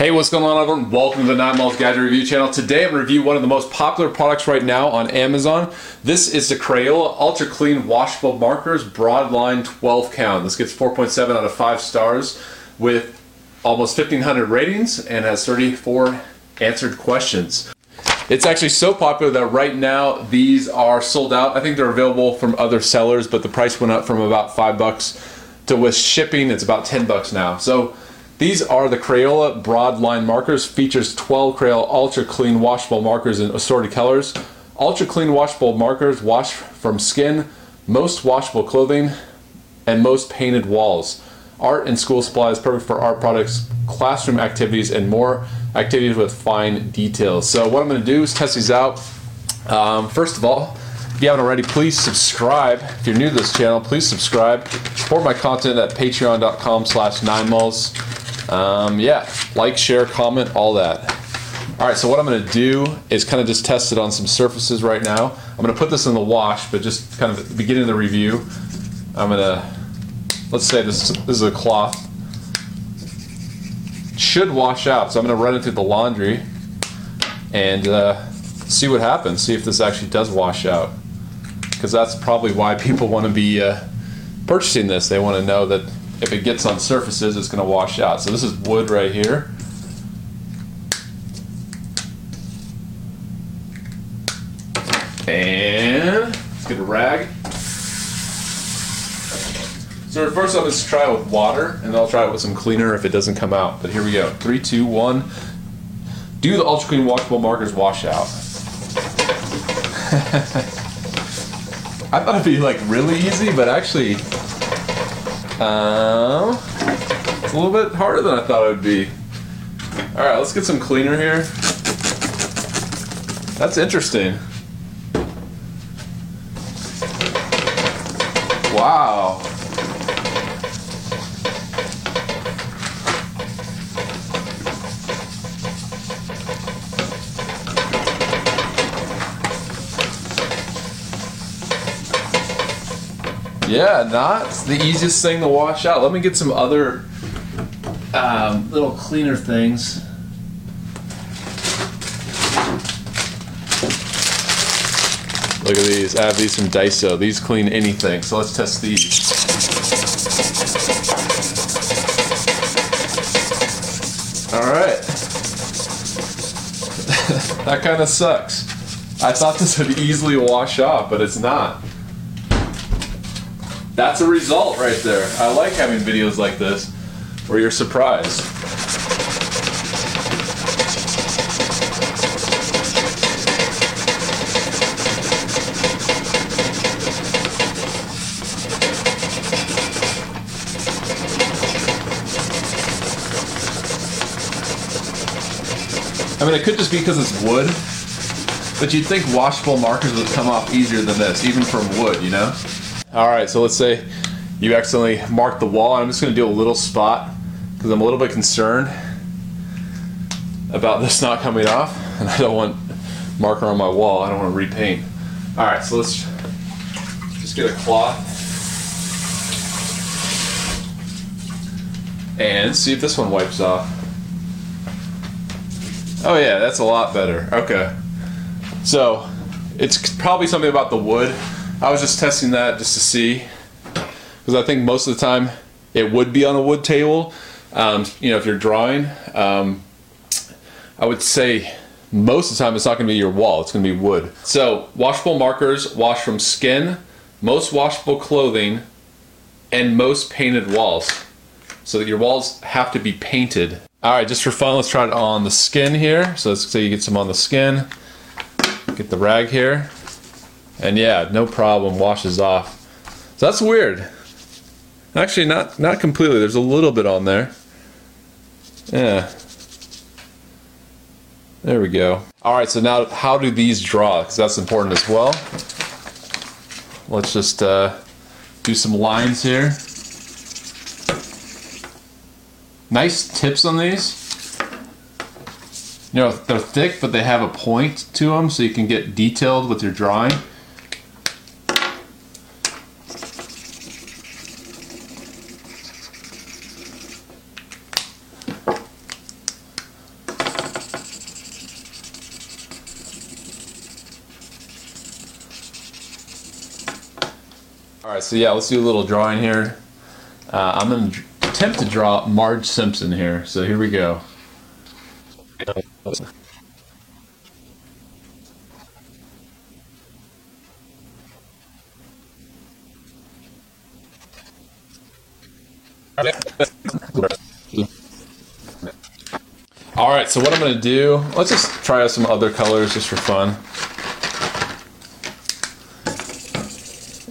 Hey, what's going on everyone? Welcome to the 9 Miles Gadget Review channel. Today I'm going to review one of the most popular products right now on Amazon. This is the Crayola Ultra Clean Washable Markers Broadline 12 count. This gets 4.7 out of 5 stars with almost 1500 ratings and has 34 answered questions. It's actually so popular that right now these are sold out. I think they're available from other sellers, but the price went up from about 5 bucks to with shipping it's about 10 bucks now. So these are the Crayola Broadline markers. Features 12 Crayola Ultra Clean washable markers in assorted colors. Ultra Clean washable markers wash from skin, most washable clothing, and most painted walls. Art and school supplies perfect for art products, classroom activities, and more activities with fine details. So what I'm going to do is test these out. Um, first of all, if you haven't already, please subscribe. If you're new to this channel, please subscribe. Support my content at patreon.com slash 9 um, yeah, like, share, comment, all that. All right, so what I'm gonna do is kind of just test it on some surfaces right now. I'm gonna put this in the wash, but just kind of at the beginning of the review, I'm gonna, let's say this, this is a cloth. should wash out, so I'm gonna run it through the laundry and uh, see what happens, see if this actually does wash out. Because that's probably why people wanna be uh, purchasing this. They wanna know that if it gets on surfaces, it's going to wash out. So this is wood right here. And let's get a rag. So first going to try it with water, and then I'll try it with some cleaner if it doesn't come out. But here we go. Three, two, one. Do the Ultra Clean Washable Markers wash out. I thought it'd be like really easy, but actually um, it's a little bit harder than I thought it would be. All right, let's get some cleaner here. That's interesting. Wow. Yeah, not the easiest thing to wash out. Let me get some other um, little cleaner things. Look at these. I have these from Daiso. These clean anything. So let's test these. All right. that kind of sucks. I thought this would easily wash off, but it's not. That's a result right there. I like having videos like this where you're surprised. I mean, it could just be because it's wood, but you'd think washable markers would come off easier than this, even from wood, you know? All right, so let's say you accidentally marked the wall. I'm just gonna do a little spot because I'm a little bit concerned about this not coming off and I don't want marker on my wall. I don't want to repaint. All right, so let's just get a cloth and see if this one wipes off. Oh yeah, that's a lot better. Okay. So it's probably something about the wood. I was just testing that just to see because I think most of the time it would be on a wood table. Um, you know, if you're drawing, um, I would say most of the time it's not going to be your wall, it's going to be wood. So, washable markers wash from skin, most washable clothing, and most painted walls. So, that your walls have to be painted. All right, just for fun, let's try it on the skin here. So, let's say you get some on the skin. Get the rag here. And yeah, no problem, washes off. So that's weird. Actually, not not completely. There's a little bit on there. Yeah. There we go. All right, so now how do these draw? Because that's important as well. Let's just uh, do some lines here. Nice tips on these. You know, they're thick, but they have a point to them, so you can get detailed with your drawing. All right, so yeah, let's do a little drawing here. Uh, I'm going to attempt to draw Marge Simpson here. So here we go. All right, so what I'm going to do, let's just try out some other colors just for fun.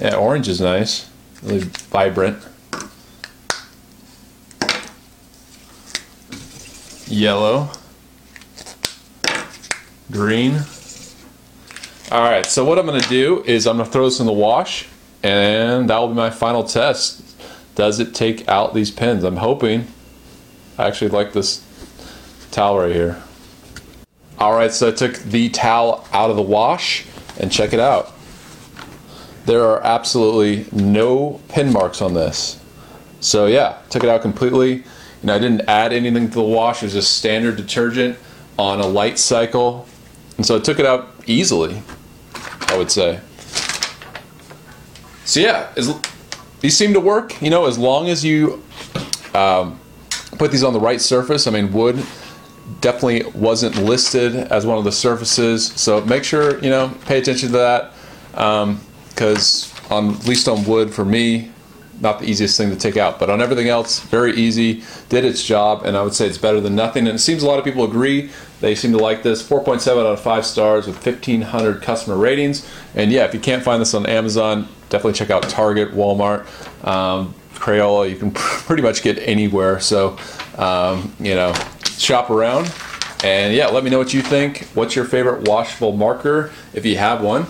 Yeah, orange is nice, really vibrant. Yellow. Green. All right, so what I'm gonna do is I'm gonna throw this in the wash and that will be my final test. Does it take out these pins? I'm hoping. I actually like this towel right here. All right, so I took the towel out of the wash and check it out. There are absolutely no pin marks on this. So yeah, took it out completely. You know, I didn't add anything to the wash. It was just standard detergent on a light cycle. And so I took it out easily, I would say. So yeah, these seem to work, you know, as long as you um, put these on the right surface. I mean, wood definitely wasn't listed as one of the surfaces. So make sure, you know, pay attention to that. Um, because on at least on wood for me not the easiest thing to take out. But on everything else very easy did its job and I would say it's better than nothing. And it seems a lot of people agree. They seem to like this. 4.7 out of 5 stars with 1500 customer ratings. And yeah if you can't find this on Amazon definitely check out Target Walmart um, Crayola. You can pretty much get anywhere. So um, you know shop around. And yeah let me know what you think. What's your favorite washable marker if you have one?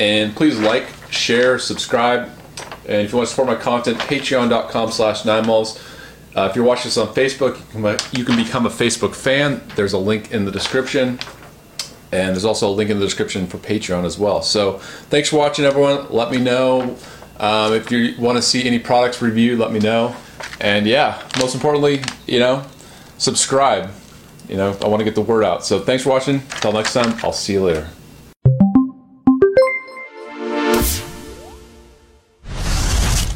And please like share, subscribe, and if you want to support my content, patreon.com slash ninemiles. Uh, if you're watching this on Facebook, you can, you can become a Facebook fan. There's a link in the description. And there's also a link in the description for Patreon as well. So thanks for watching, everyone. Let me know um, if you want to see any products reviewed. Let me know. And yeah, most importantly, you know, subscribe. You know, I want to get the word out. So thanks for watching. Until next time, I'll see you later.